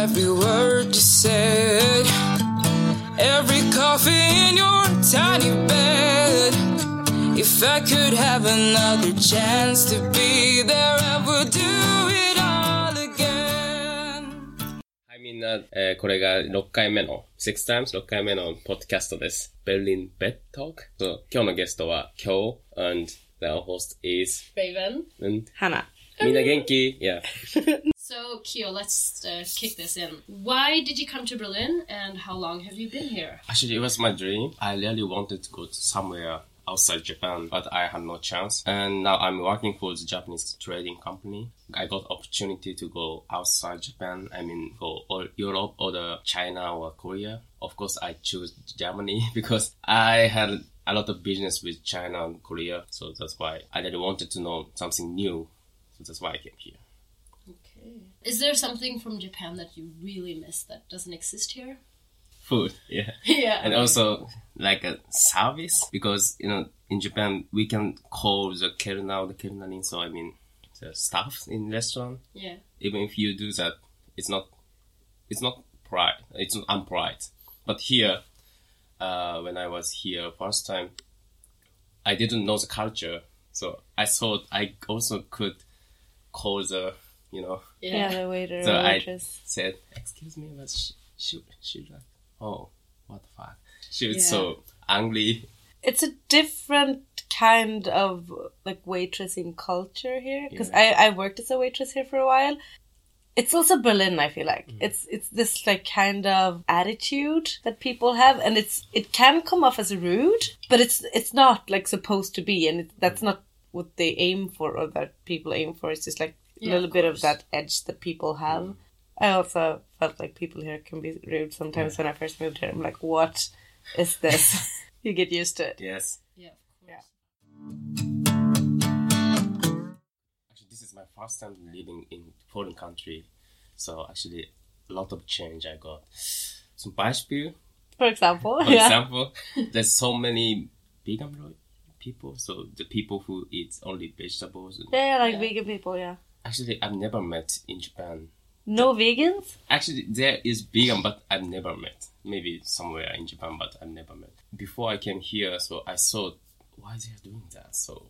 every word you said. Every coffee in your tiny bed. If I could have another chance to be there, I would do it all again. はい、みんな、えーこれが6回目の、6 times 6回目のポッドキャストです。Berlin Bed Talk。そう今日のゲストは、今日 and the host is, Raven. うん、 Hannah. みんな元気 ?Yeah. So, Kyo, let's uh, kick this in. Why did you come to Berlin and how long have you been here? Actually, it was my dream. I really wanted to go to somewhere outside Japan, but I had no chance. And now I'm working for the Japanese trading company. I got opportunity to go outside Japan. I mean, go or Europe or the China or Korea. Of course, I choose Germany because I had a lot of business with China and Korea. So that's why I really wanted to know something new. So that's why I came here. Is there something from Japan that you really miss that doesn't exist here? Food, yeah. yeah. and also like a service because you know in Japan we can call the Kellner or the kelnanin so I mean the staff in restaurant yeah. even if you do that it's not it's not pride it's not unpride but here uh, when I was here first time I didn't know the culture so I thought I also could call the you know Yeah, the waiter So I- waitress. said, "Excuse me, but she, she, she like, oh, what the fuck?" She was Yeah. so angry. It's a different kind of like waitressing culture here because I I worked as a waitress here for a while. It's also Berlin. I feel like mm. it's it's this like kind of attitude that people have, and it's it can come off as rude, but it's it's not like supposed to be, and it, that's mm. not what they aim for or that people aim for. It's just like a Yeah, little of bit of that edge that people have. I also felt like people here can be rude sometimes when I first moved here. I'm like, what is this? you get used to it. Yes. Yeah, of course. Actually, this is my first time living in foreign country, so actually a lot of change I got. Some Beispiel, For example, for yeah. example, there's so many vegan people, so the people who eat only vegetables. and- yeah, yeah, like Yeah. vegan people, yeah. Actually, I've never met in Japan. No vegans? Actually, there is vegan, but I've never met. Maybe somewhere in Japan, but I've never met. Before I came here, so I saw why they are doing that. So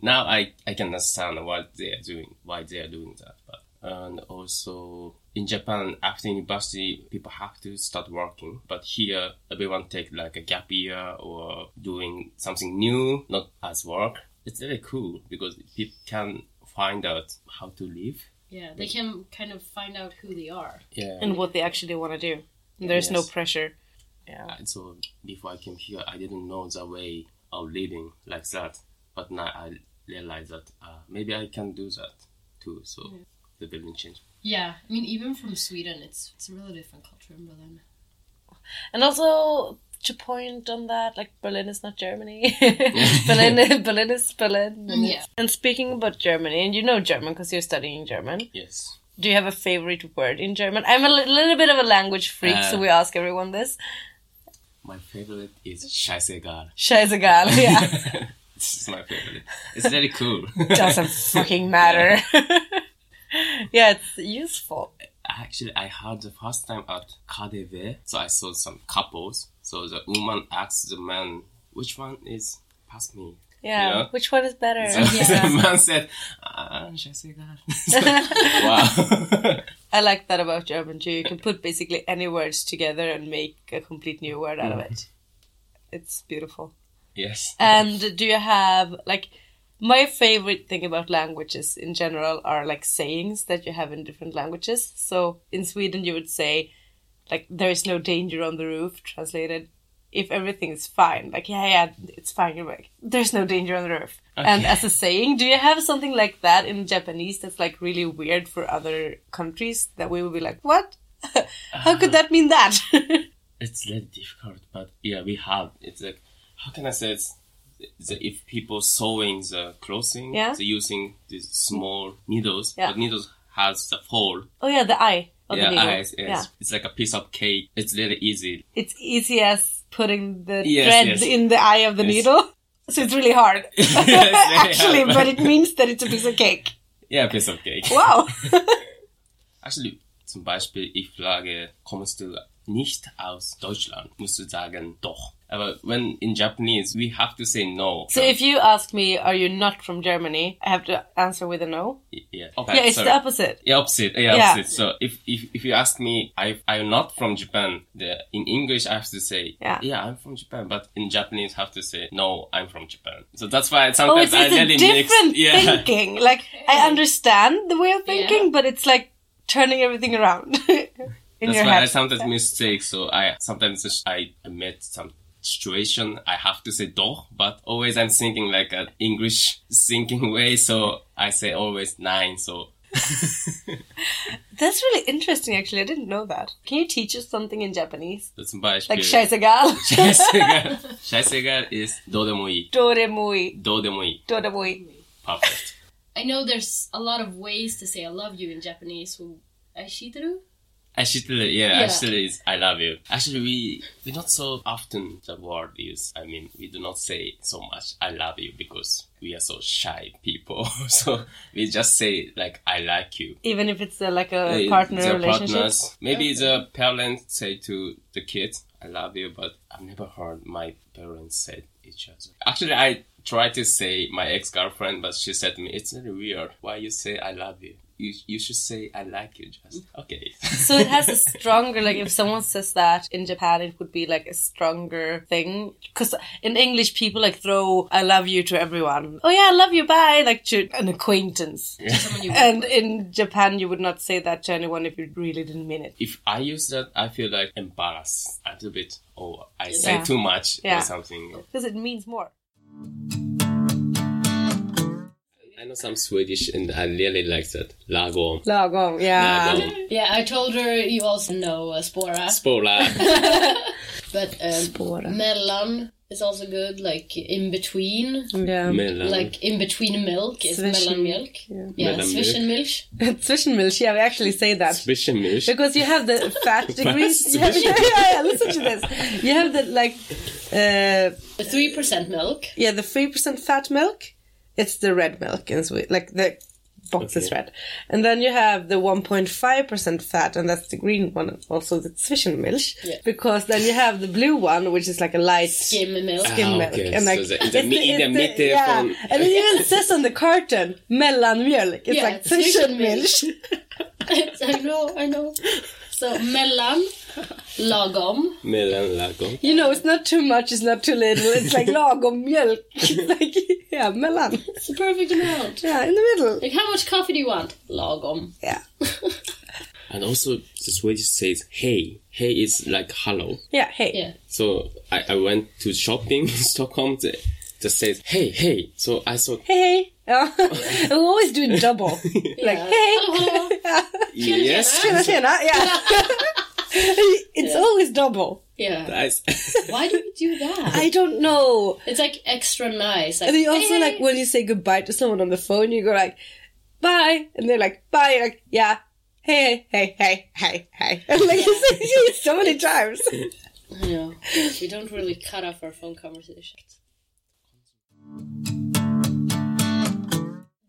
now I, I can understand what they are doing, why they are doing that. But and also in Japan, after university, people have to start working. But here, everyone take like a gap year or doing something new, not as work. It's really cool because people can find out how to live. Yeah, they can kind of find out who they are. Yeah. And what they actually want to do. There's no pressure. Yeah. Uh, so before I came here, I didn't know the way of living like that. But now I realize that uh, maybe I can do that too. So the building changed. Yeah, I mean, even from Sweden, it's it's a really different culture in Berlin. And also to point on that, like Berlin is not Germany. Berlin, Berlin is Berlin. And, Yeah. and speaking about Germany, and you know German because you're studying German. Yes. Do you have a favorite word in German? I'm a li- little bit of a language freak, so Uh. we ask everyone this. My favorite is scheißegal. Scheißegal, yeah. this is my favorite. It's very cool. Doesn't fucking matter. yeah, it's useful. Actually, I heard the first time at KaDeWe, so I saw some couples. So the woman asked the man, which one is past me? Yeah. Yeah. Which one is better? So the man said, ah, scheißegal. wow. I like that about German too. You can put basically any words together and make a complete new word out of it. It's beautiful. yes. And do you have like my favorite thing about languages in general are like sayings that you have in different languages. So in Sweden you would say like there is no danger on the roof translated if everything is fine. Like yeah yeah it's fine you're like there's no danger on the roof. And as a saying, do you have something like that in Japanese that's like really weird for other countries that we would be like what? How could uh, that mean that? it's really difficult, but yeah, we have. It's like, how can I say it's the, if people sewing the clothing, Yeah. they're using these small needles, Yeah. but needles has the hole. oh yeah, the eye of yeah, eyes, yes. Yeah. It's like a piece of cake. It's really easy. it's easy as putting the Yes, thread yes. in the eye of the Yes. needle. So it's really hard. Actually, but it means that it's a piece of cake. Yeah, piece of cake. Wow. Actually, zum Beispiel, ich frage, kommst du nicht aus Deutschland? Musst du sagen, doch. Aber when in Japanese, we have to say no. So if you ask me, are you not from Germany? I have to answer with a no. yeah, okay, Yeah, it's sorry. the opposite. Yeah, opposite. Yeah, Yeah. opposite. So if, if if you ask me, I I'm not from Japan. The in English I have to say, Yeah. yeah, I'm from Japan. But in Japanese, I have to say, no, I'm from Japan. So that's why Oh, sometimes it's, I it's a really different mix. Yeah, thinking. Like I understand the way of thinking, Yeah. but it's like turning everything around in that's your why I head. sometimes mistake. So I sometimes I admit some situation, I have to say doch, but always I'm thinking like an English thinking way, so I say always nein, so. That's really interesting, actually. I didn't know that. Can you teach us something in Japanese? So, zum Beispiel. Like scheißegal. scheißegal. scheißegal is dodemoi. Dodemoi. Dodemoi. Dodemoi. Perfect. I know there's a lot of ways to say I love you in Japanese. Aishiteru? Actually, yeah, Yeah. actually, is I love you. Actually, we we not so often the word use. I mean, we do not say so much "I love you" because we are so shy people. so we just say like "I like you." Even if it's uh, like a Uh, partner relationship. partners- maybe the parents say to the kids "I love you," but I've never heard my parents say each other. Actually, I tried to say my ex girlfriend, but she said to me, "It's very weird. Why you say I love you?" You, you should say I like you just okay. So it has a stronger, like if someone says that in Japan, it would be like a stronger thing. Because in English, people like throw "I love you" to everyone. Oh yeah, I love you, bye, like to an acquaintance. Someone you And in Japan, you would not say that to anyone if you really didn't mean it. if I use that, I feel like embarrassed a little bit, or I say Yeah. too much Yeah. or something. Because it means more. I know some Swedish, and I really like that. Lagom. Lagom, yeah. Lagom. Yeah, I told her you also know uh, Spora. Spola. But um, Spora. mellan is also good, like in between. Yeah. Mellan. Like in between milk is Zwischen- mellanmjölk. yeah. Yeah, Mellanmjölk. zwischenmilch. Zwischenmilch, yeah, we actually say that. Zwischenmilch. Because you have the fat degrees. You have, yeah, yeah, yeah, listen to this. You have the, like, uh, The 3% milk. yeah, the 3% fat milk. It's the red milk in Sweden. Like, the box is red. And then you have the 1.5% fat, and that's the green one, also the Zwischenmilch. Yeah. Because then you have the blue one, which is like a light Skim milk. skim Ah, milk. okay. And like, So the- it's the mi- in the it's middle yeah. from- And it even says on the carton, mellanmjölk. It's Yeah, like Zwischenmilch. I know, I know. So mellan, lagom. Mellan lagom. You know, it's not too much, it's not too little. It's like lagom mjölk. It's like, yeah, mellan. It's the perfect amount. Yeah, in the middle. Like how much coffee do you want? Lagom. Yeah. And also, the Swedish says hey. Hey is like hello. Yeah, hey. Yeah. So I, I went to shopping in Stockholm. The, just says hey, hey. So I thought, Hey, hey. Oh. Yeah. we always do it double. Like, hey. Hello, uh-huh. hello. yes. Tjena, tjena. Yeah. it's always double. Yeah. Nice. Why do you do that? I don't know. It's like extra nice. Like, And then you also hey, like hey. when you say goodbye to someone on the phone, you go like, bye, and they're like, bye, You're like, yeah, hey, hey, hey, hey, hey, and like you say it so many times. I know. We don't really cut off our phone conversations.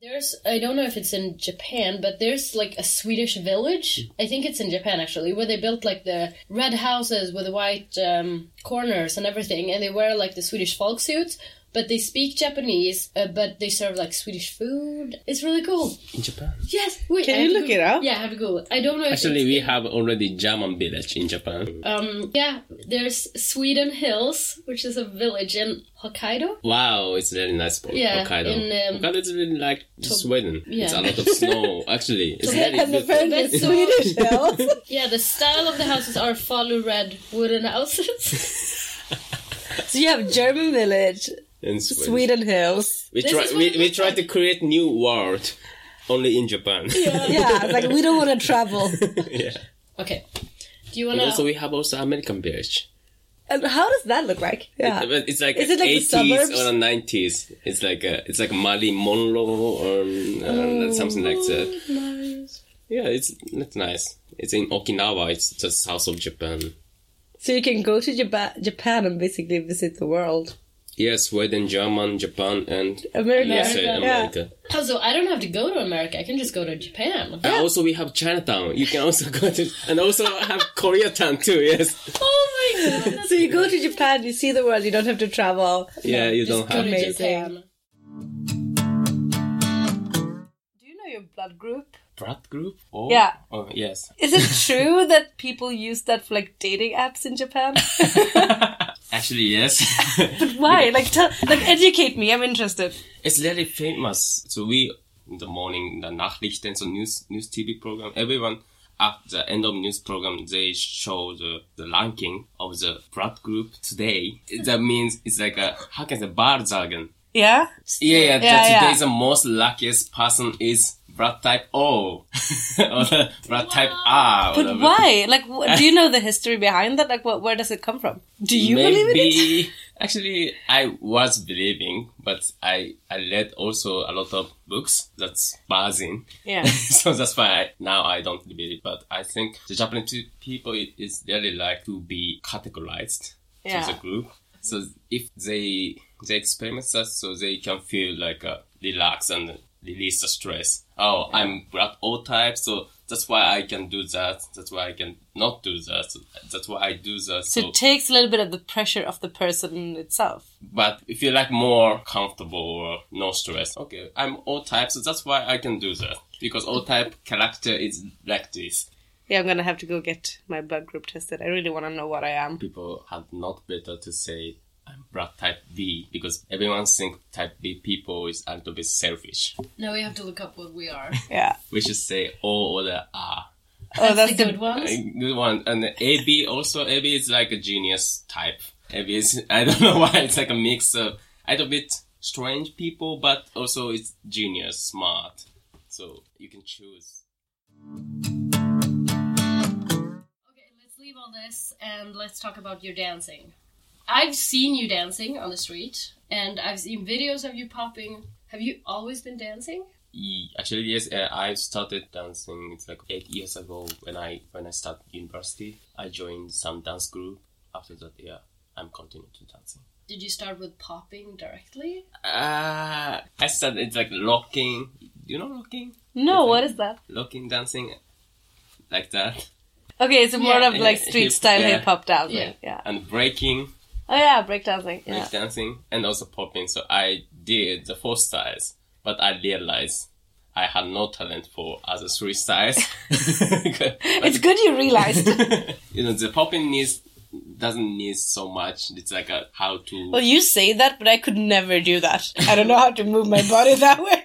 There's, I don't know if it's in Japan, but there's like a Swedish village. I think it's in Japan actually, where they built like the red houses with the white um, corners and everything, and they wear like the Swedish folk suits. But they speak Japanese, uh, but they serve like Swedish food. It's really cool. In Japan. Yes, wait. Can I you look Google- it up? Yeah, I have to Google it. I don't know. If Actually, it's we in- have already German village in Japan. um, yeah, there's Sweden Hills, which is a village in Hokkaido. Wow, it's very nice spot. Yeah, Hokkaido. in, um, Hokkaido is really like Sweden. yeah. It's a lot of snow. Actually, it's very and beautiful. apparently That's so- Swedish hills. Yeah, the style of the houses are falu red wooden houses. so you have German village, in Sweden. Sweden hills. We This try. We, we looks try to create new world only in Japan. Yeah, yeah like we don't want to travel. yeah. okay. Do you wanna? also, we have also American Beach. And how does that look like? Yeah. It- it's like Is it like the 80s suburbs? or 90s. It's like a, it's like Marilyn Monroe or uh, something like that. Nice. Yeah, it's it's nice. It's in Okinawa. It's just south of Japan. So you can go to Japan, Japan and basically visit the world. Yes, Sweden, German, Japan, and America. yes, America. America. Oh, so I don't have to go to America. I can just go to Japan. And also, we have Chinatown. You can also go to, and also have Koreatown too. Yes. Oh my god. So you go to Japan, you see the world, you don't have to travel. Yeah, you Just don't go have. to Amazing. Japan. Do you know your blood group? Blood group? Oh, Yeah. Oh, yes. Is it true that people use that for like dating apps in Japan? Actually, yes. But why? Like, tell, like, educate me. I'm interested. it's really famous. So we in the morning, in the Nachrichten, so news news TV program. Everyone at the end of news program, they show the, the ranking of the blood group today. That means it's like a how can I say Wahrsagen. Yeah. Yeah, yeah. Yeah, yeah. today's the most luckiest person is blood type O or blood type R. But why? Like, do you know the history behind that? Like, what, where does it come from? Do you believe in it? Actually I was believing, but I I read also a lot of books that's buzzing. Yeah. so that's why I, now I don't believe it. But I think the Japanese people is really like to be categorized Yeah. to the group. So if they they experiment that, so they can feel like uh, relax and release the stress. Oh, I'm blood O type, so that's why I can do that. That's why I can not do that. That's why I do that. So So, it takes a little bit of the pressure of the person itself. but if you like more comfortable or no stress, okay, I'm O type, so that's why I can do that because O type character is like this. Yeah, I'm gonna have to go get my blood group tested. I really want to know what I am. people had not better to say I'm blood type B because everyone thinks type B people is a little bit selfish. Now we have to look up what we are. Yeah. We should say O or the R. Oh, That's, the good one. Uh, good one. And the AB also, AB is like a genius type. AB is, I don't know why, it's like a mix of a little bit strange people, but also it's genius, smart. So you can choose. Okay, let's leave all this and let's talk about your dancing. I've seen you dancing on the street, and I've seen videos of you popping. Have you always been dancing? Actually, yes, uh, I started dancing. It's like eight years ago when I when I started university. I joined some dance group. After that, yeah, I'm continuing to dancing. Did you start with popping directly? Uh, I started it's like locking. Do you know locking? No, what is that? Locking dancing, like that, Okay, it's more Yeah. of like street hip- style yeah. hip hop dancing. Yeah. Yeah. and breaking, Oh yeah, breakdancing. Yeah. break dancing, and also popping. So I did the four styles, but I realized I had no talent for other three styles. It's good you realized. you know, the popping needs doesn't need so much. It's like a how to. well, you say that, but I could never do that. I don't know how to move my body that way.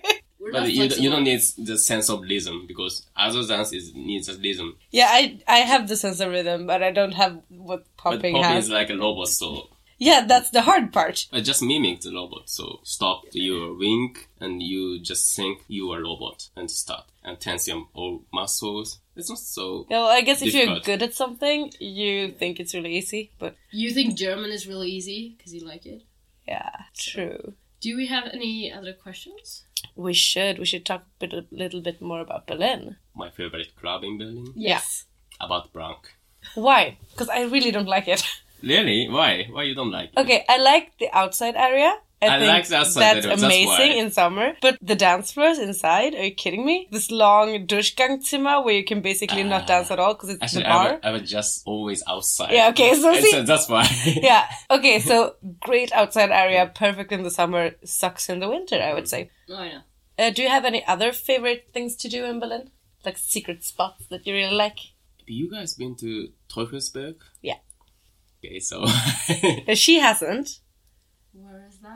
We're but not you, you don't need the sense of rhythm because other dance is needs a rhythm. yeah, I I have the sense of rhythm, but I don't have what But popping popping has. is like a robot, so Yeah, that's the hard part. I just mimic the robot. So stop your wink and you just think you are a robot and start and tense your all muscles. It's not so. Yeah, well, I guess if you're good at something, you think it's really easy. But You think German is really easy because you like it? yeah, true. Do we have any other questions? We should we should talk a, bit, a little bit more about Berlin. My favorite club in Berlin Yes. about blank. Why? Because I really don't like it. Really? Why? Why you don't like it? Okay, I like the outside area. I, I think like the outside that's area, that's amazing in summer. But the dance floors inside, are you kidding me? This long Durchgangzimmer where you can basically not dance at all because it's Ah. Actually, the I bar. was, I was just always outside. Yeah, okay, so And see- that's why. yeah. Okay, so great outside area, perfect in the summer, sucks in the winter, I would say. Oh, I know. Uh, do you have any other favorite things to do in Berlin? Like secret spots that you really like? Have you guys been to Teufelsberg? Yeah. Okay, so Uh, she hasn't. Where is that?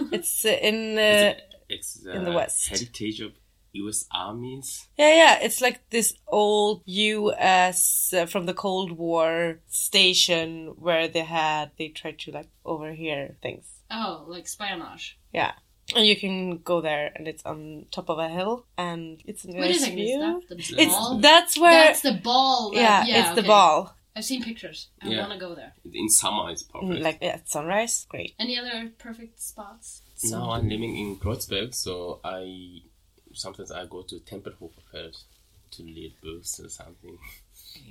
Uh, it's uh, in. Uh, it's in the uh, West. heritage of U.S. armies. yeah, yeah. It's like this old U.S. Uh, from the Cold War station where they had they tried to like overhear things. Oh, like spionage. Yeah. And you can go there, and it's on top of a hill, and it's a nice view. that the It's that's where That's the ball. that- yeah, it's the ball. I've seen pictures. I Yeah. want to go there. In summer, it's perfect. Mm, Like at sunrise, great. Any other perfect spots? now I'm living in Kreuzberg, so I sometimes I go to Tempelhof Tempelhofer to read books or something.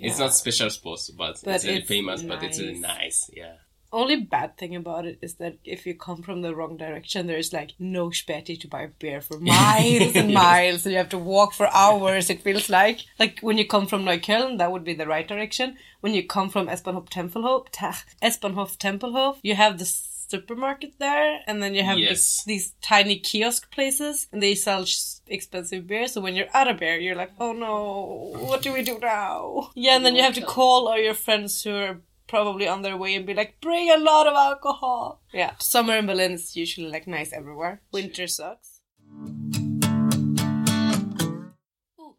It's not special sports, but, But it's really it's famous. But it's really nice. nice. Yeah. Only bad thing about it is that if you come from the wrong direction, there's like no Späti to buy beer for miles and miles, and you have to walk for hours. It feels like like when you come from Neukölln, that would be the right direction. When you come from S-Bahnhof Tempelhof, S-Bahnhof Tempelhof, you have the supermarket there, and then you have Yes. this, these tiny kiosk places, and they sell expensive beer. So when you're out of beer, you're like, oh no, what do we do now? Yeah, and then you have to call all your friends who are probably on their way and be like, bring a lot of alcohol. Yeah, summer in Berlin is usually like nice everywhere. Winter sucks. Ooh.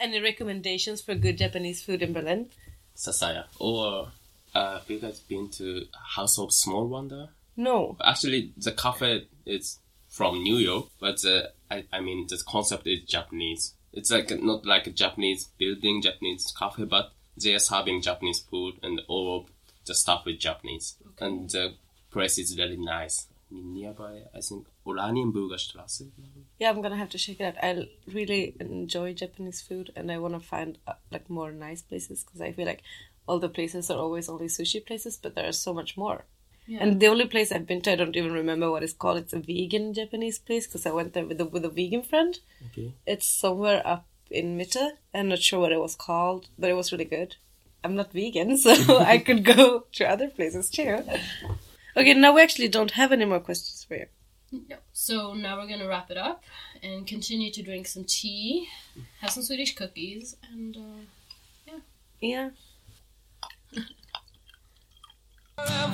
Any recommendations for good Japanese food in Berlin? Sasaya. Or uh, have you guys been to House of Small Wonder? No. Actually, the cafe is from New York, but uh, I, I mean the concept is Japanese. It's like not like a Japanese building, Japanese cafe, but they are serving Japanese food and all the stuff is Japanese. And the place is really nice. Nearby, I think Oranienburgerstraße. Yeah, I'm gonna have to check it out. I really enjoy Japanese food, and I want to find uh, like more nice places because I feel like all the places are always only sushi places, but there are so much more. And the only place I've been to, I don't even remember what it's called. It's a vegan Japanese place because I went there with a with a vegan friend. Okay. It's somewhere up in Mitte. I'm not sure what it was called, but it was really good. I'm not vegan, so I could go to other places too. Okay, now we actually don't have any more questions for you. Yep. So now we're gonna wrap it up and continue to drink some tea, have some Swedish cookies, and uh, Yeah. I